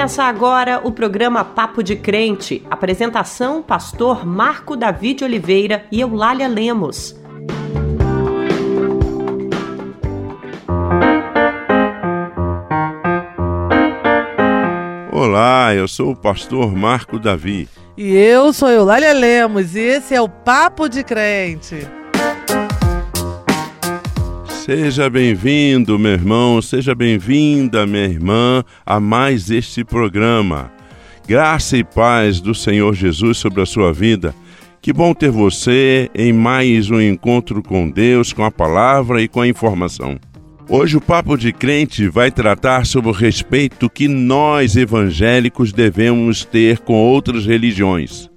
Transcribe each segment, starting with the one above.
Começa agora o programa Papo de Crente. Apresentação: Pastor Marco David de Oliveira e Eulália Lemos. Olá, eu sou o pastor Marco Davi. E eu sou Eulália Lemos e esse é o Papo de Crente. Seja bem-vindo, meu irmão, seja bem-vinda, minha irmã, a mais este programa. Graça e paz do Senhor Jesus sobre a sua vida. Que bom ter você em mais um encontro com Deus, com a palavra e com a informação. Hoje o Papo de Crente vai tratar sobre o respeito que nós evangélicos devemos ter com outras religiões.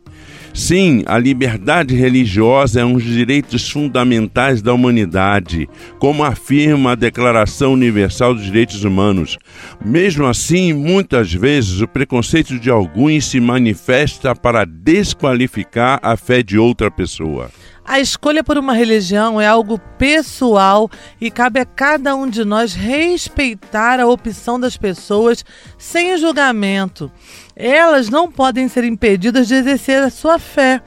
Sim, a liberdade religiosa é um dos direitos fundamentais da humanidade, como afirma a Declaração Universal dos Direitos Humanos. Mesmo assim, muitas vezes o preconceito de alguns se manifesta para desqualificar a fé de outra pessoa. A escolha por uma religião é algo pessoal e cabe a cada um de nós respeitar a opção das pessoas sem julgamento. Elas não podem ser impedidas de exercer a sua fé.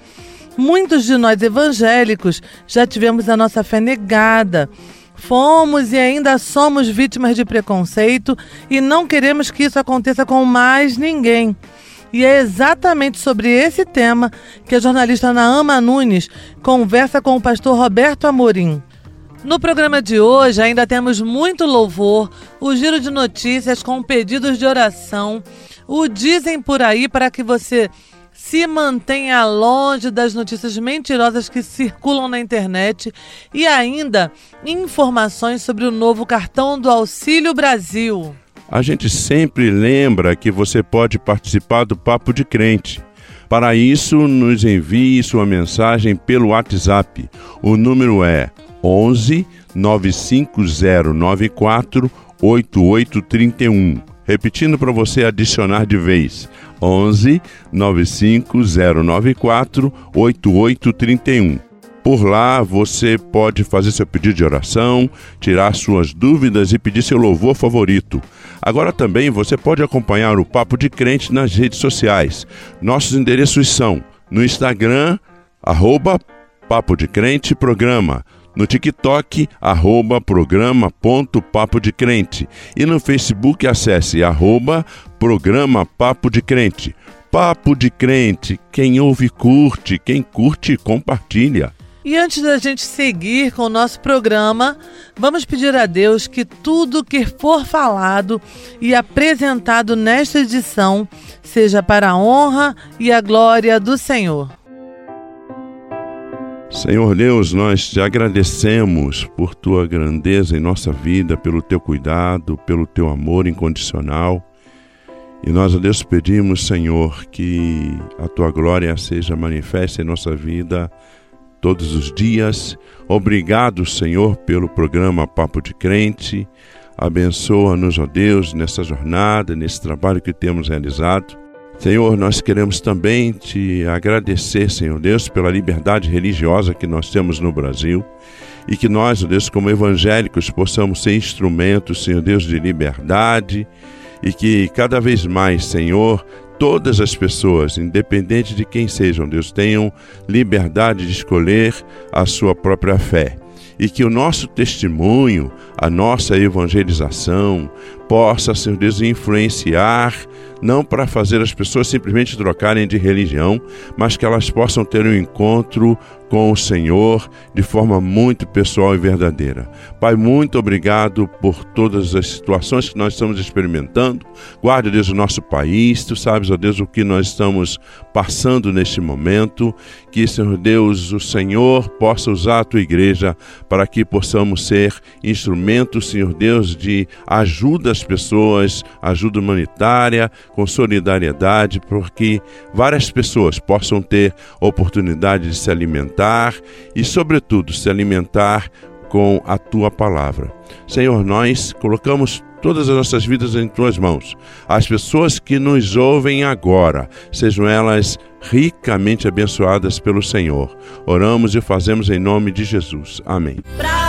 Muitos de nós evangélicos já tivemos a nossa fé negada. Fomos e ainda somos vítimas de preconceito e não queremos que isso aconteça com mais ninguém. E é exatamente sobre esse tema que a jornalista Naama Nunes conversa com o pastor Roberto Amorim. No programa de hoje ainda temos muito louvor, o giro de notícias com pedidos de oração, o dizem por aí para que você se mantenha longe das notícias mentirosas que circulam na internet e ainda informações sobre o novo cartão do Auxílio Brasil. A gente sempre lembra que você pode participar do Papo de Crente. Para isso, nos envie sua mensagem pelo WhatsApp. O número é 11 95094 8831. Repetindo para você adicionar de vez: 11 95094 8831. Por lá você pode fazer seu pedido de oração, tirar suas dúvidas e pedir seu louvor favorito. Agora também você pode acompanhar o Papo de Crente nas redes sociais. Nossos endereços são no Instagram, arroba Papo de Crente Programa, no TikTok, arroba programa ponto Papo de Crente e no Facebook acesse arroba programa Papo de Crente. Papo de Crente, quem ouve curte, quem curte compartilha. E antes da gente seguir com o nosso programa, vamos pedir a Deus que tudo que for falado e apresentado nesta edição seja para a honra e a glória do Senhor. Senhor Deus, nós te agradecemos por tua grandeza em nossa vida, pelo teu cuidado, pelo teu amor incondicional. E nós, a Deus, pedimos, Senhor, que a tua glória seja manifesta em nossa vida todos os dias. Obrigado, Senhor, pelo programa Papo de Crente. Abençoa-nos, ó Deus, nessa jornada, nesse trabalho que temos realizado. Senhor, nós queremos também te agradecer, Senhor Deus, pela liberdade religiosa que nós temos no Brasil e que nós, ó Deus, como evangélicos, possamos ser instrumentos, Senhor Deus, de liberdade e que cada vez mais, Senhor, todas as pessoas, independente de quem sejam, Deus, tenham liberdade de escolher a sua própria fé. E que o nosso testemunho, a nossa evangelização, possa, Senhor Deus, influenciar, não para fazer as pessoas simplesmente trocarem de religião, mas que elas possam ter um encontro com o Senhor de forma muito pessoal e verdadeira. Pai, muito obrigado por todas as situações que nós estamos experimentando. Guarde, Deus, o nosso país. Tu sabes, ó Deus, o que nós estamos passando neste momento. Que, Senhor Deus, o Senhor possa usar a tua igreja para que possamos ser instrumentos, Senhor Deus, de ajuda às pessoas, ajuda humanitária, com solidariedade, porque várias pessoas possam ter oportunidade de se alimentar e, sobretudo, se alimentar com a tua palavra. Senhor, nós colocamos todas as nossas vidas em tuas mãos. As pessoas que nos ouvem agora, sejam elas ricamente abençoadas pelo Senhor. Oramos e fazemos em nome de Jesus. Amém. Se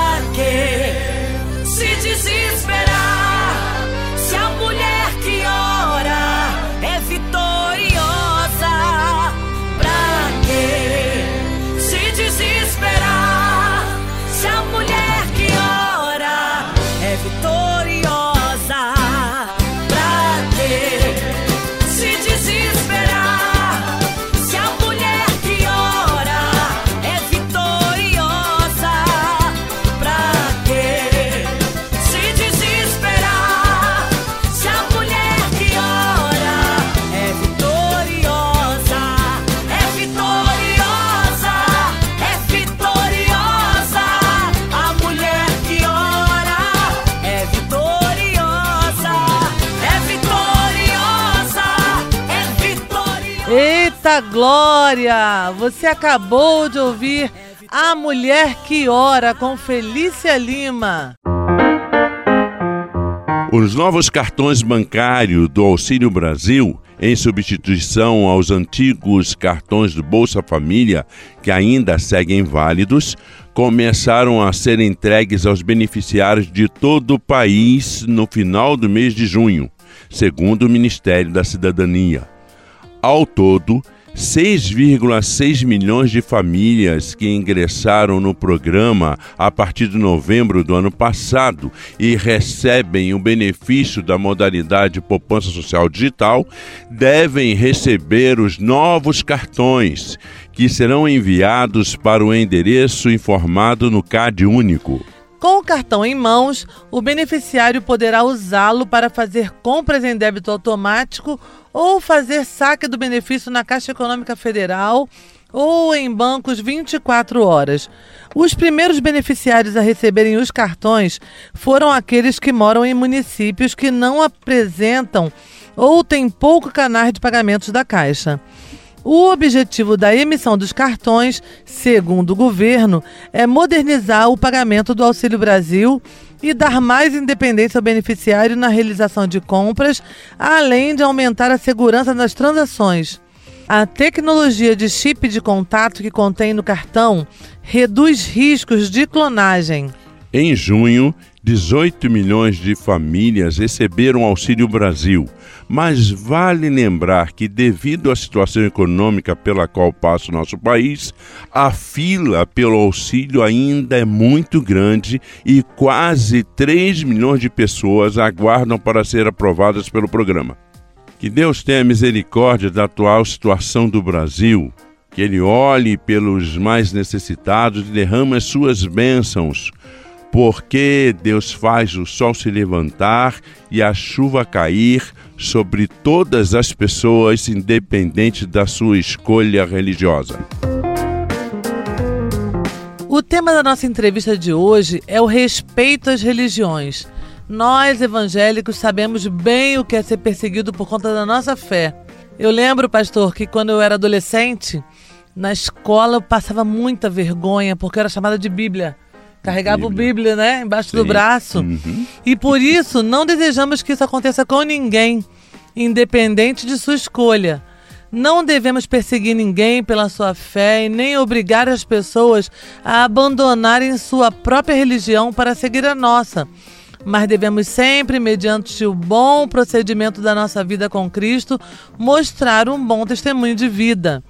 Eita Glória! Você acabou de ouvir A Mulher que Ora com Felícia Lima. Os novos cartões bancários do Auxílio Brasil, em substituição aos antigos cartões do Bolsa Família, que ainda seguem válidos, começaram a ser entregues aos beneficiários de todo o país no final do mês de junho, segundo o Ministério da Cidadania. Ao todo, 6,6 milhões de famílias que ingressaram no programa a partir de novembro do ano passado e recebem o benefício da modalidade Poupança Social Digital devem receber os novos cartões, que serão enviados para o endereço informado no CAD único. Com o cartão em mãos, o beneficiário poderá usá-lo para fazer compras em débito automático ou fazer saque do benefício na Caixa Econômica Federal ou em bancos 24 horas. Os primeiros beneficiários a receberem os cartões foram aqueles que moram em municípios que não apresentam ou têm pouco canal de pagamentos da Caixa. O objetivo da emissão dos cartões, segundo o governo, é modernizar o pagamento do Auxílio Brasil e dar mais independência ao beneficiário na realização de compras, além de aumentar a segurança nas transações. A tecnologia de chip de contato que contém no cartão reduz riscos de clonagem. Em junho, 18 milhões de famílias receberam Auxílio Brasil, mas vale lembrar que, devido à situação econômica pela qual passa o nosso país, a fila pelo auxílio ainda é muito grande e quase 3 milhões de pessoas aguardam para ser aprovadas pelo programa. Que Deus tenha misericórdia da atual situação do Brasil, que Ele olhe pelos mais necessitados e derrame as suas bênçãos porque Deus faz o sol se levantar e a chuva cair sobre todas as pessoas, independente da sua escolha religiosa. O tema da nossa entrevista de hoje é o respeito às religiões. Nós, evangélicos, sabemos bem o que é ser perseguido por conta da nossa fé. Eu lembro, pastor, que quando eu era adolescente, na escola eu passava muita vergonha porque eu era chamada de Bíblia. Carregava Bíblia. o Bíblia, né? Embaixo Sim. do braço. Uhum. E por isso não desejamos que isso aconteça com ninguém, independente de sua escolha. Não devemos perseguir ninguém pela sua fé e nem obrigar as pessoas a abandonarem sua própria religião para seguir a nossa. Mas devemos sempre, mediante o bom procedimento da nossa vida com Cristo, mostrar um bom testemunho de vida.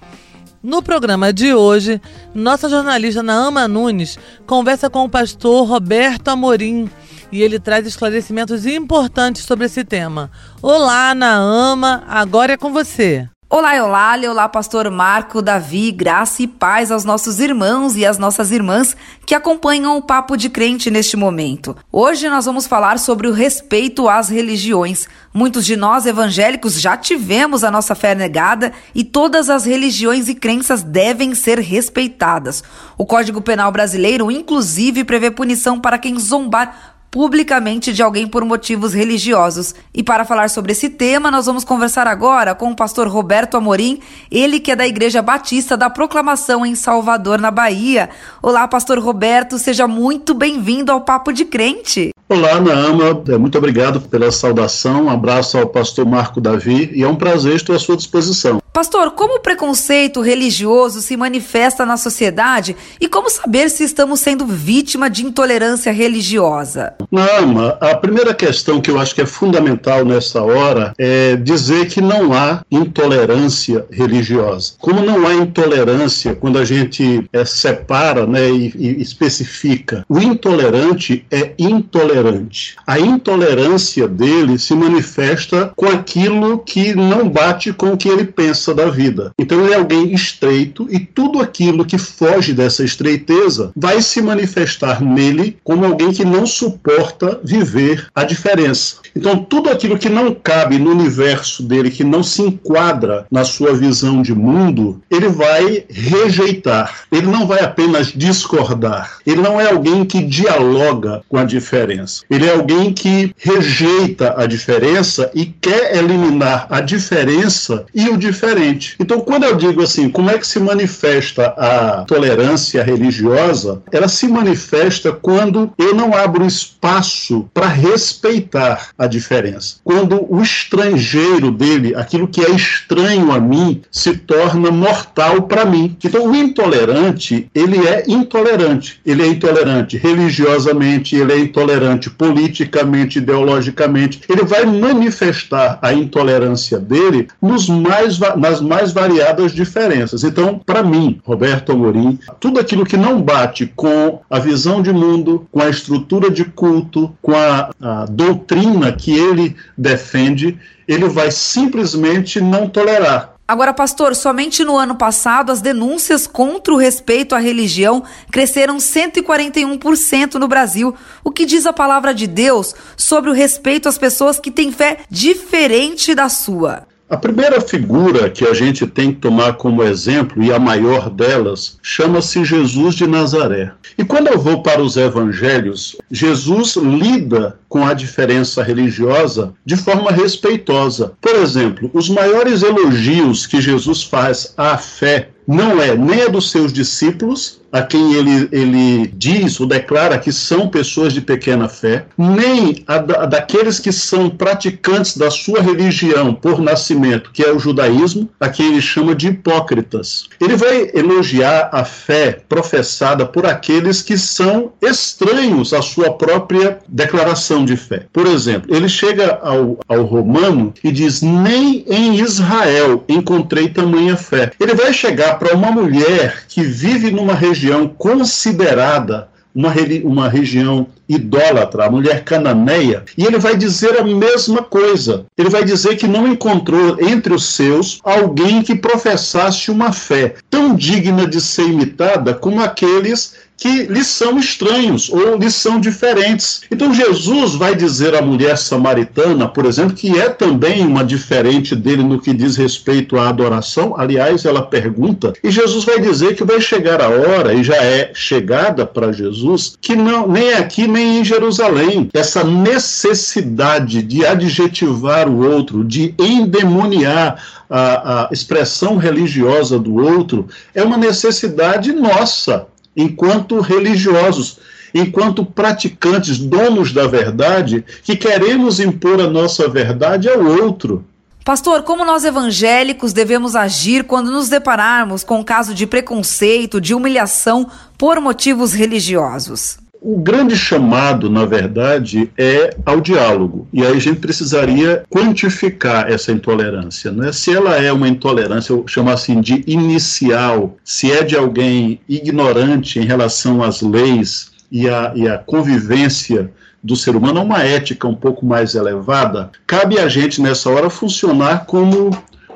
No programa de hoje, nossa jornalista Naama Nunes conversa com o pastor Roberto Amorim e ele traz esclarecimentos importantes sobre esse tema. Olá, Naama, agora é com você. Olá, olá, olá, pastor Marco, Davi, graça e paz aos nossos irmãos e às nossas irmãs que acompanham o Papo de Crente neste momento. Hoje nós vamos falar sobre o respeito às religiões. Muitos de nós evangélicos já tivemos a nossa fé negada e todas as religiões e crenças devem ser respeitadas. O Código Penal brasileiro, inclusive, prevê punição para quem zombar publicamente de alguém por motivos religiosos. E para falar sobre esse tema, nós vamos conversar agora com o pastor Roberto Amorim, ele que é da Igreja Batista da Proclamação em Salvador, na Bahia. Olá, pastor Roberto, seja muito bem-vindo ao Papo de Crente. Olá, Naama, é, muito obrigado pela saudação, um abraço ao pastor Marco Davi e é um prazer estar à sua disposição. Pastor, como o preconceito religioso se manifesta na sociedade e como saber se estamos sendo vítima de intolerância religiosa? Naama, a primeira questão que eu acho que é fundamental nessa hora é dizer que não há intolerância religiosa. Como não há intolerância quando a gente é, separa né, e, e especifica, o intolerante é intolerante intolerante. A intolerância dele se manifesta com aquilo que não bate com o que ele pensa da vida. Então ele é alguém estreito e tudo aquilo que foge dessa estreiteza vai se manifestar nele como alguém que não suporta viver a diferença. Então tudo aquilo que não cabe no universo dele, que não se enquadra na sua visão de mundo, ele vai rejeitar. Ele não vai apenas discordar. Ele não é alguém que dialoga com a diferença diferença. Ele é alguém que rejeita a diferença e quer eliminar a diferença e o diferente. Então, quando eu digo assim, como é que se manifesta a tolerância religiosa? Ela se manifesta quando eu não abro espaço para respeitar a diferença. Quando o estrangeiro dele, aquilo que é estranho a mim, se torna mortal para mim. Então, o intolerante, ele é intolerante. Ele é intolerante religiosamente, ele é intolerante politicamente, ideologicamente. Ele vai manifestar a intolerância dele nos mais, nas mais variadas diferenças. Então, para mim, Roberto Amorim, tudo aquilo que não bate com a visão de mundo, com a estrutura de culto, com a, a doutrina que ele defende, ele vai simplesmente não tolerar. Agora, pastor, somente no ano passado as denúncias contra o respeito à religião cresceram 141% no Brasil. O que diz a palavra de Deus sobre o respeito às pessoas que têm fé diferente da sua? A primeira figura que a gente tem que tomar como exemplo, e a maior delas, chama-se Jesus de Nazaré. E quando eu vou para os evangelhos, Jesus lida com a diferença religiosa de forma respeitosa. Por exemplo, os maiores elogios que Jesus faz à fé não é nem a dos seus discípulos, a quem ele, ele diz ou declara que são pessoas de pequena fé, nem a, da, daqueles que são praticantes da sua religião por nascimento, que é o judaísmo, a quem ele chama de hipócritas. Ele vai elogiar a fé professada por aqueles que são estranhos à sua própria declaração de fé. Por exemplo, ele chega ao, ao romano e diz: Nem em Israel encontrei tamanha fé. Ele vai chegar para uma mulher que vive numa região considerada uma, uma região idólatra, a mulher cananeia, e ele vai dizer a mesma coisa. Ele vai dizer que não encontrou entre os seus alguém que professasse uma fé tão digna de ser imitada como aqueles que lhes são estranhos ou lhes são diferentes. Então Jesus vai dizer à mulher samaritana, por exemplo, que é também uma diferente dele no que diz respeito à adoração. Aliás, ela pergunta, e Jesus vai dizer que vai chegar a hora, e já é chegada para Jesus, que não nem aqui nem em Jerusalém. Essa necessidade de adjetivar o outro, de endemoniar a, a expressão religiosa do outro, é uma necessidade nossa enquanto religiosos, enquanto praticantes, donos da verdade, que queremos impor a nossa verdade ao outro. Pastor, como nós evangélicos devemos agir quando nos depararmos com um caso de preconceito, de humilhação por motivos religiosos? O grande chamado, na verdade, é ao diálogo. E aí a gente precisaria quantificar essa intolerância. Né? Se ela é uma intolerância, eu chamo assim de inicial, se é de alguém ignorante em relação às leis e a, e a convivência do ser humano, uma ética um pouco mais elevada, cabe a gente nessa hora funcionar como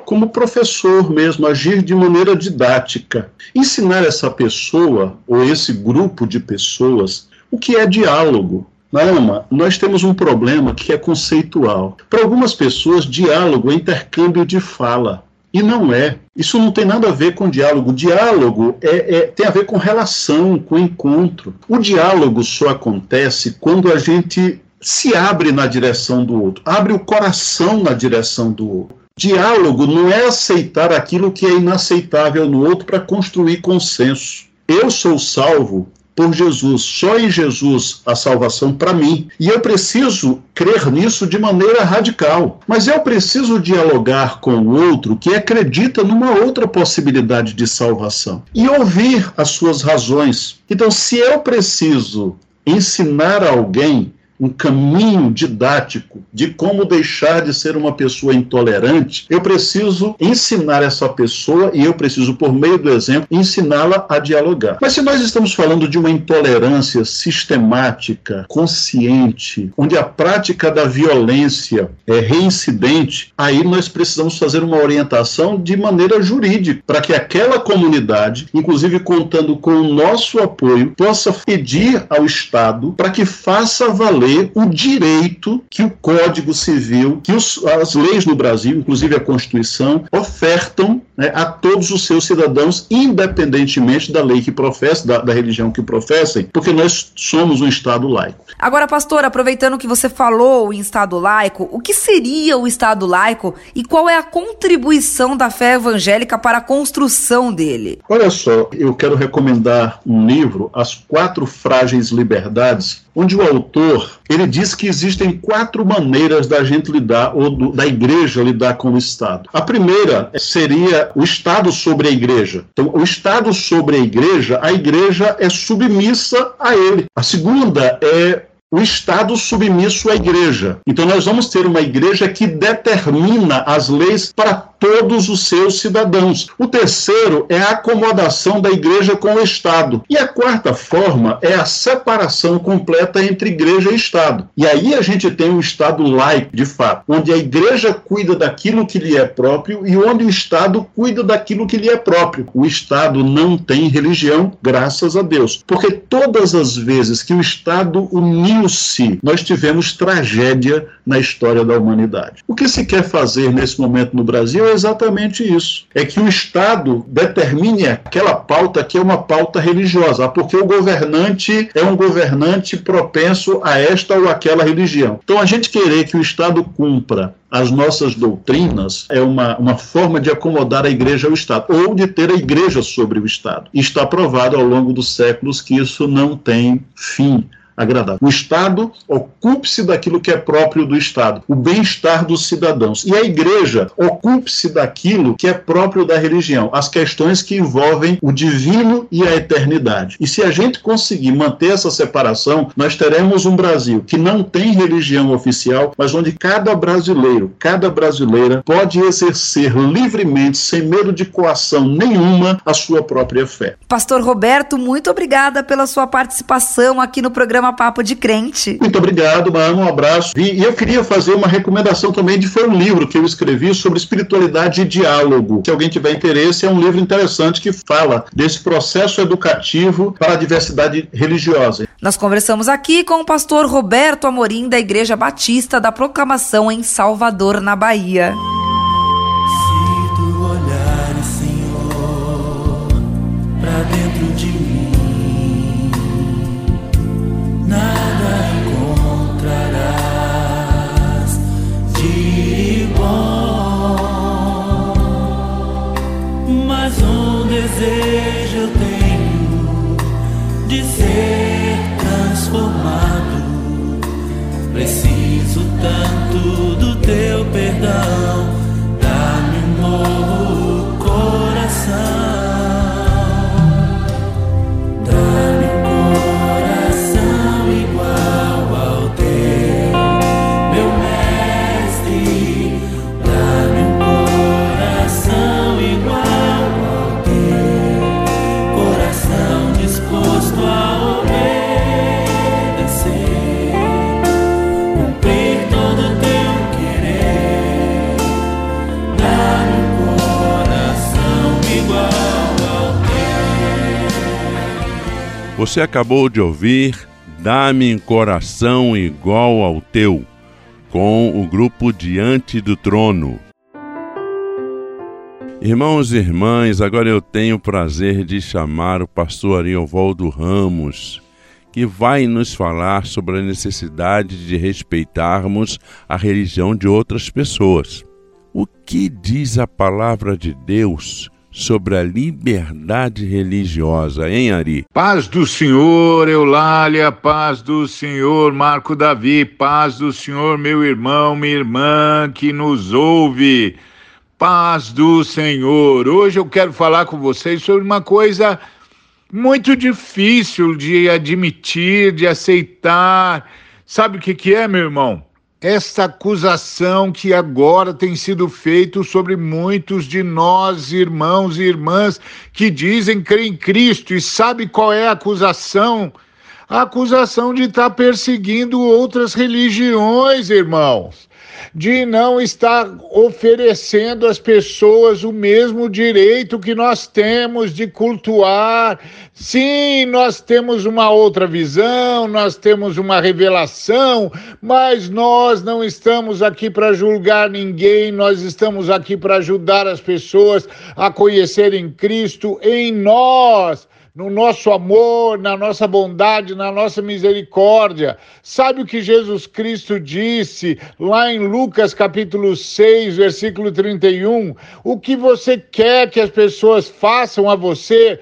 como professor mesmo, agir de maneira didática. Ensinar essa pessoa ou esse grupo de pessoas o que é diálogo? Alma, nós temos um problema que é conceitual. Para algumas pessoas, diálogo é intercâmbio de fala. E não é. Isso não tem nada a ver com diálogo. Diálogo é, é, tem a ver com relação, com encontro. O diálogo só acontece quando a gente se abre na direção do outro, abre o coração na direção do outro. Diálogo não é aceitar aquilo que é inaceitável no outro para construir consenso. Eu sou salvo por Jesus, só em Jesus a salvação para mim. E eu preciso crer nisso de maneira radical. Mas eu preciso dialogar com o outro que acredita numa outra possibilidade de salvação e ouvir as suas razões. Então, se eu preciso ensinar a alguém um caminho didático de como deixar de ser uma pessoa intolerante, eu preciso ensinar essa pessoa e eu preciso, por meio do exemplo, ensiná-la a dialogar. Mas se nós estamos falando de uma intolerância sistemática, consciente, onde a prática da violência é reincidente, aí nós precisamos fazer uma orientação de maneira jurídica, para que aquela comunidade, inclusive contando com o nosso apoio, possa pedir ao Estado para que faça valer o direito que o Código Civil, que os, as leis no Brasil, inclusive a Constituição, ofertam né, a todos os seus cidadãos, independentemente da lei que professem, da, da religião que professem, porque nós somos um Estado laico. Agora, pastor, aproveitando que você falou em Estado laico, o que seria o Estado laico e qual é a contribuição da fé evangélica para a construção dele? Olha só, eu quero recomendar um livro, As Quatro Frágeis Liberdades, onde o autor ele diz que existem quatro maneiras da gente lidar ou do, da igreja lidar com o Estado. A primeira seria o Estado sobre a igreja. Então, o Estado sobre a igreja, a igreja é submissa a ele. A segunda é o Estado submisso à igreja. Então, nós vamos ter uma igreja que determina as leis para todos os seus cidadãos. O terceiro é a acomodação da igreja com o Estado. E a quarta forma é a separação completa entre igreja e Estado. E aí a gente tem um Estado laico, de fato, onde a igreja cuida daquilo que lhe é próprio e onde o Estado cuida daquilo que lhe é próprio. O Estado não tem religião, graças a Deus. Porque todas as vezes que o Estado uniu-se, nós tivemos tragédia na história da humanidade. O que se quer fazer nesse momento no Brasil é exatamente isso. É que o Estado determine aquela pauta que é uma pauta religiosa, porque o governante é um governante propenso a esta ou aquela religião. Então, a gente querer que o Estado cumpra as nossas doutrinas é uma, uma forma de acomodar a igreja ao Estado, ou de ter a igreja sobre o Estado. Está provado ao longo dos séculos que isso não tem fim agradável. O Estado ocupe-se daquilo que é próprio do Estado, o bem-estar dos cidadãos. E a igreja ocupe-se daquilo que é próprio da religião, as questões que envolvem o divino e a eternidade. E se a gente conseguir manter essa separação, nós teremos um Brasil que não tem religião oficial, mas onde cada brasileiro, cada brasileira pode exercer livremente, sem medo de coação nenhuma, a sua própria fé. Pastor Roberto, muito obrigada pela sua participação aqui no programa programa Papo de Crente. Muito obrigado, mano. Um abraço. E eu queria fazer uma recomendação também de foi um livro que eu escrevi sobre espiritualidade e diálogo. Se alguém tiver interesse, é um livro interessante que fala desse processo educativo para a diversidade religiosa. Nós conversamos aqui com o pastor Roberto Amorim da Igreja Batista da Proclamação em Salvador, na Bahia. Se tu olhares, Senhor, para dentro de mim mas um desejo eu tenho de ser transformado. Preciso tanto do teu perdão, dá-me um novo Você acabou de ouvir Dá-me coração igual ao teu, com o grupo Diante do Trono. Irmãos e irmãs, agora eu tenho o prazer de chamar o pastor Ariovaldo Ramos, que vai nos falar sobre a necessidade de respeitarmos a religião de outras pessoas. O que diz a palavra de Deus sobre a liberdade religiosa, hein, Ari? Paz do Senhor, Eulália, paz do Senhor, Marco Davi, paz do Senhor, meu irmão, minha irmã que nos ouve. Paz do Senhor. Hoje eu quero falar com vocês sobre uma coisa muito difícil de admitir, de aceitar. Sabe o que, que é, meu irmão? Esta acusação que agora tem sido feita sobre muitos de nós, irmãos e irmãs, que dizem crer em Cristo. E sabe qual é a acusação? A acusação de estar tá perseguindo outras religiões, irmãos de não estar oferecendo às pessoas o mesmo direito que nós temos de cultuar. Sim, nós temos uma outra visão, nós temos uma revelação, mas nós não estamos aqui para julgar ninguém, nós estamos aqui para ajudar as pessoas a conhecerem Cristo em nós no nosso amor, na nossa bondade, na nossa misericórdia. Sabe o que Jesus Cristo disse lá em Lucas capítulo 6, versículo 31? O que você quer que as pessoas façam a você,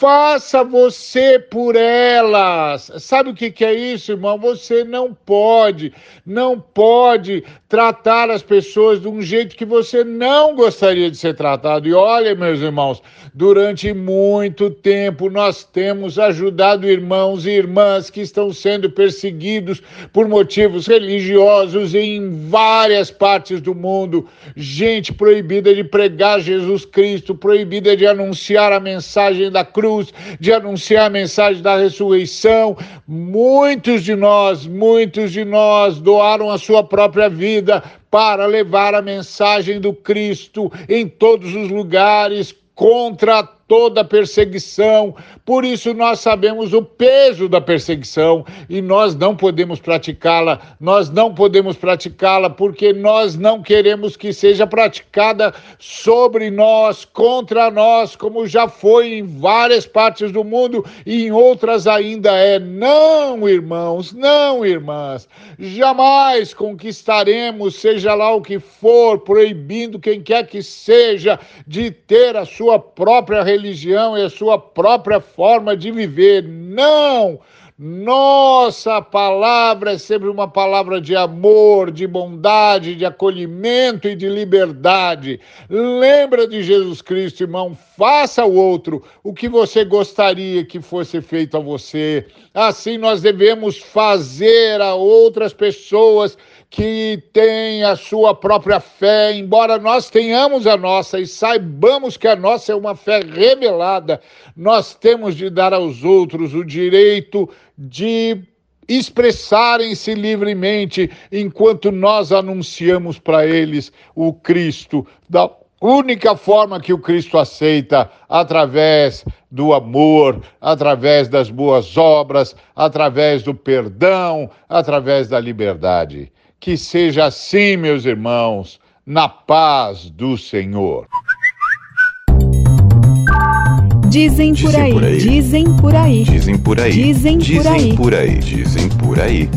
faça você por elas. Sabe o que, que é isso, irmão? Você não pode, não pode tratar as pessoas de um jeito que você não gostaria de ser tratado. E olha, meus irmãos, Durante muito tempo, nós temos ajudado irmãos e irmãs que estão sendo perseguidos por motivos religiosos em várias partes do mundo. Gente proibida de pregar Jesus Cristo, proibida de anunciar a mensagem da cruz, de anunciar a mensagem da ressurreição. Muitos de nós, muitos de nós doaram a sua própria vida para levar a mensagem do Cristo em todos os lugares, contra toda perseguição. Por isso nós sabemos o peso da perseguição e nós não podemos praticá-la. Nós não podemos praticá-la porque nós não queremos que seja praticada sobre nós, contra nós, como já foi em várias partes do mundo e em outras ainda é. Não, irmãos, não, irmãs. Jamais conquistaremos, seja lá o que for, proibindo quem quer que seja de ter a sua própria religião religião a sua própria forma de viver. Não! Nossa palavra é sempre uma palavra de amor, de bondade, de acolhimento e de liberdade. Lembra de Jesus Cristo, irmão. Faça ao outro o que você gostaria que fosse feito a você. Assim nós devemos fazer a outras pessoas que tem a sua própria fé, embora nós tenhamos a nossa e saibamos que a nossa é uma fé revelada, nós temos de dar aos outros o direito de expressarem-se livremente enquanto nós anunciamos para eles o Cristo da única forma que o Cristo aceita, através do amor, através das boas obras, através do perdão, através da liberdade. Que seja assim, meus irmãos, na paz do Senhor. Dizem por, dizem aí, por aí, dizem por aí, dizem por aí, dizem por aí, por aí, dizem por aí.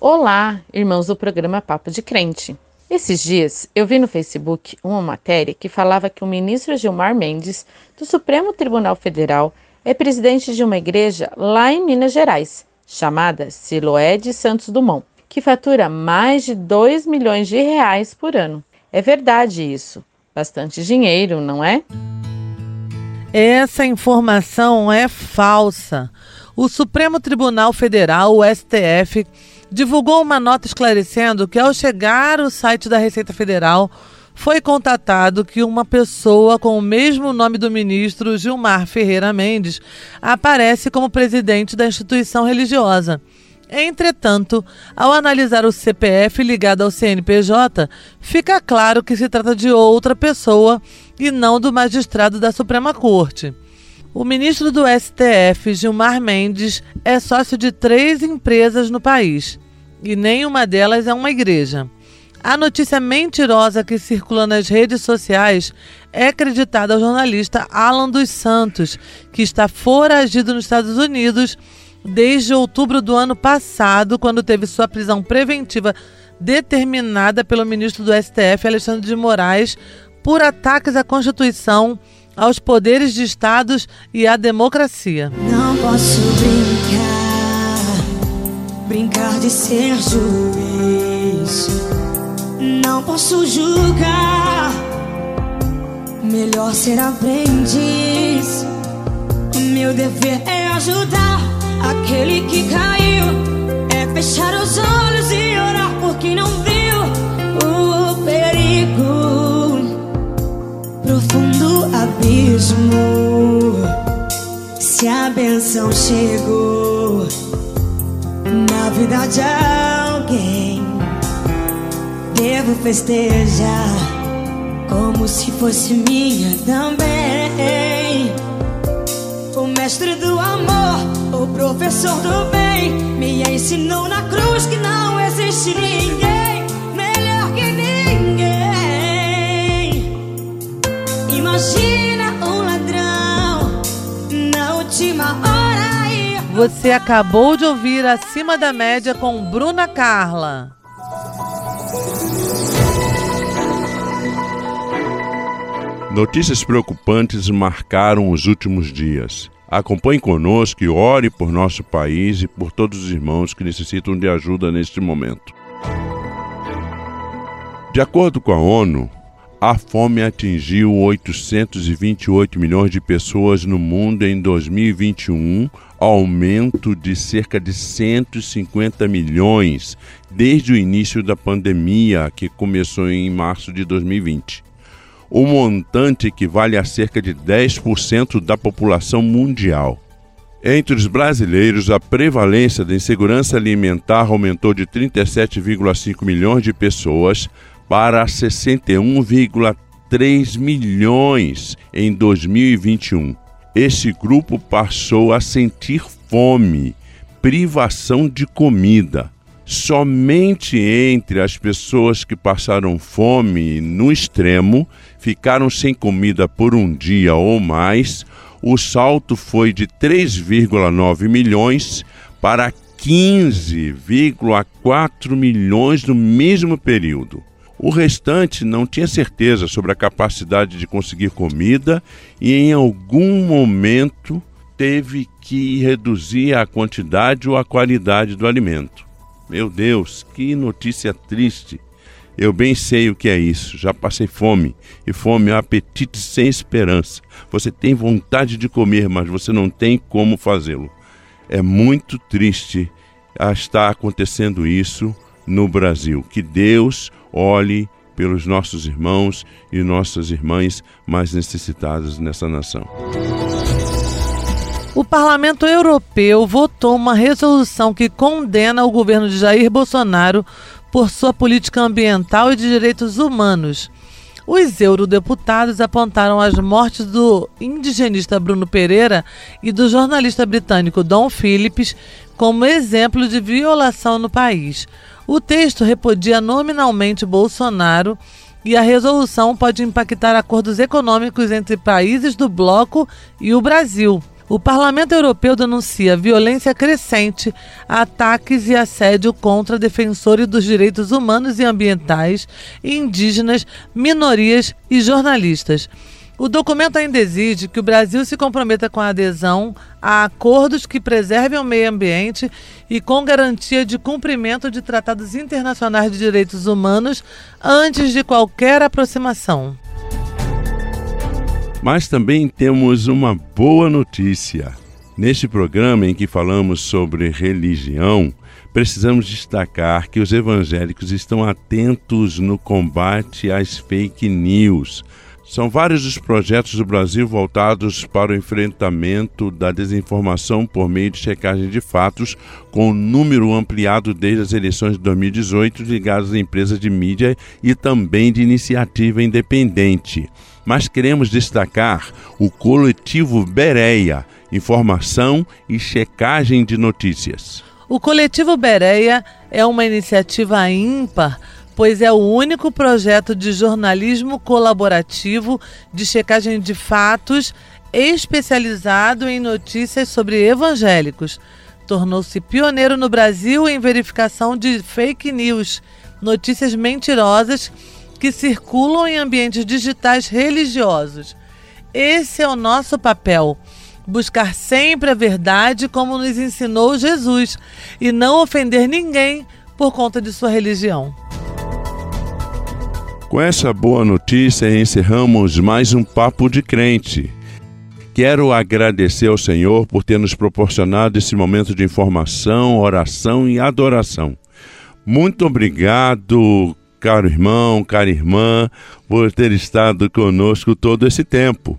Olá, irmãos do programa Papo de Crente. Esses dias eu vi no Facebook uma matéria que falava que o ministro Gilmar Mendes, do Supremo Tribunal Federal, é presidente de uma igreja lá em Minas Gerais, chamada Siloé de Santos Dumont que fatura mais de 2 milhões de reais por ano. É verdade isso. Bastante dinheiro, não é? Essa informação é falsa. O Supremo Tribunal Federal, o STF, divulgou uma nota esclarecendo que, ao chegar ao site da Receita Federal, foi contatado que uma pessoa com o mesmo nome do ministro Gilmar Ferreira Mendes aparece como presidente da instituição religiosa. Entretanto, ao analisar o CPF ligado ao CNPJ, fica claro que se trata de outra pessoa e não do magistrado da Suprema Corte. O ministro do STF, Gilmar Mendes, é sócio de três empresas no país e nenhuma delas é uma igreja. A notícia mentirosa que circula nas redes sociais é acreditada ao jornalista Alan dos Santos, que está foragido nos Estados Unidos desde outubro do ano passado, quando teve sua prisão preventiva determinada pelo ministro do STF, Alexandre de Moraes, por ataques à Constituição, aos poderes de Estados e à democracia. Não posso brincar, brincar de ser juiz. Não posso julgar, melhor ser aprendiz. Meu dever é ajudar aquele que caiu. É fechar os olhos e orar por quem não viu o perigo. Profundo abismo. Se a benção chegou vida de alguém. Devo festejar como se fosse minha também. O mestre do amor, o professor do bem, me ensinou na cruz que não existe ninguém melhor que ninguém. Imagina um ladrão na última hora e. Você acabou de ouvir Acima da Média com Bruna Carla. Notícias preocupantes marcaram os últimos dias. Acompanhe conosco e ore por nosso país e por todos os irmãos que necessitam de ajuda neste momento. De acordo com a ONU, a fome atingiu 828 milhões de pessoas no mundo em 2021, aumento de cerca de 150 milhões desde o início da pandemia, que começou em março de 2020 o montante equivale a cerca de 10% da população mundial. Entre os brasileiros, a prevalência da insegurança alimentar aumentou de 37,5 milhões de pessoas para 61,3 milhões em 2021. Este grupo passou a sentir fome, privação de comida. Somente entre as pessoas que passaram fome no extremo ficaram sem comida por um dia ou mais, o salto foi de 3,9 milhões para 15,4 milhões no mesmo período. O restante não tinha certeza sobre a capacidade de conseguir comida e, em algum momento, teve que reduzir a quantidade ou a qualidade do alimento. Meu Deus, que notícia triste! Eu bem sei o que é isso. Já passei fome. E fome é um apetite sem esperança. Você tem vontade de comer, mas você não tem como fazê-lo. É muito triste estar acontecendo isso no Brasil. Que Deus olhe pelos nossos irmãos e nossas irmãs mais necessitadas nessa nação. O Parlamento Europeu votou uma resolução que condena o governo de Jair Bolsonaro por sua política ambiental e de direitos humanos. Os eurodeputados apontaram as mortes do indigenista Bruno Pereira e do jornalista britânico Don Phillips como exemplo de violação no país. O texto repudia nominalmente Bolsonaro e a resolução pode impactar acordos econômicos entre países do bloco e o Brasil. O Parlamento Europeu denuncia violência crescente, ataques e assédio contra defensores dos direitos humanos e ambientais, indígenas, minorias e jornalistas. O documento ainda exige que o Brasil se comprometa com a adesão a acordos que preservem o meio ambiente e com garantia de cumprimento de tratados internacionais de direitos humanos antes de qualquer aproximação. Mas também temos uma boa notícia. Neste programa em que falamos sobre religião, precisamos destacar que os evangélicos estão atentos no combate às fake news. São vários os projetos do Brasil voltados para o enfrentamento da desinformação por meio de checagem de fatos, com um número ampliado desde as eleições de 2018 ligados a empresas de mídia e também de iniciativa independente mas queremos destacar o coletivo Bereia, informação e checagem de notícias. O coletivo Bereia é uma iniciativa ímpar, pois é o único projeto de jornalismo colaborativo de checagem de fatos especializado em notícias sobre evangélicos. Tornou-se pioneiro no Brasil em verificação de fake news, notícias mentirosas que circulam em ambientes digitais religiosos. Esse é o nosso papel. Buscar sempre a verdade como nos ensinou Jesus e não ofender ninguém por conta de sua religião. Com essa boa notícia, encerramos mais um Papo de Crente. Quero agradecer ao Senhor por ter nos proporcionado esse momento de informação, oração e adoração. Muito obrigado, caro irmão, cara irmã, por ter estado conosco todo esse tempo.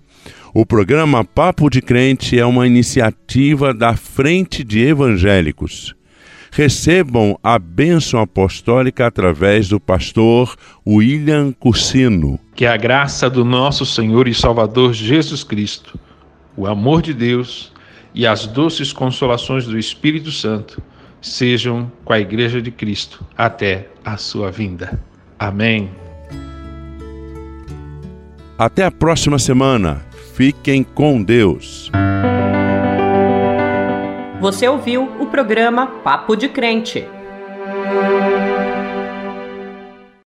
O programa Papo de Crente é uma iniciativa da Frente de Evangélicos. recebam a bênção apostólica através do pastor William Cursino. Que a graça do nosso Senhor e Salvador Jesus Cristo, o amor de Deus e as doces consolações do Espírito Santo sejam com a Igreja de Cristo até a sua vinda. Amém. Até a próxima semana. Fiquem com Deus. Você ouviu o programa Papo de Crente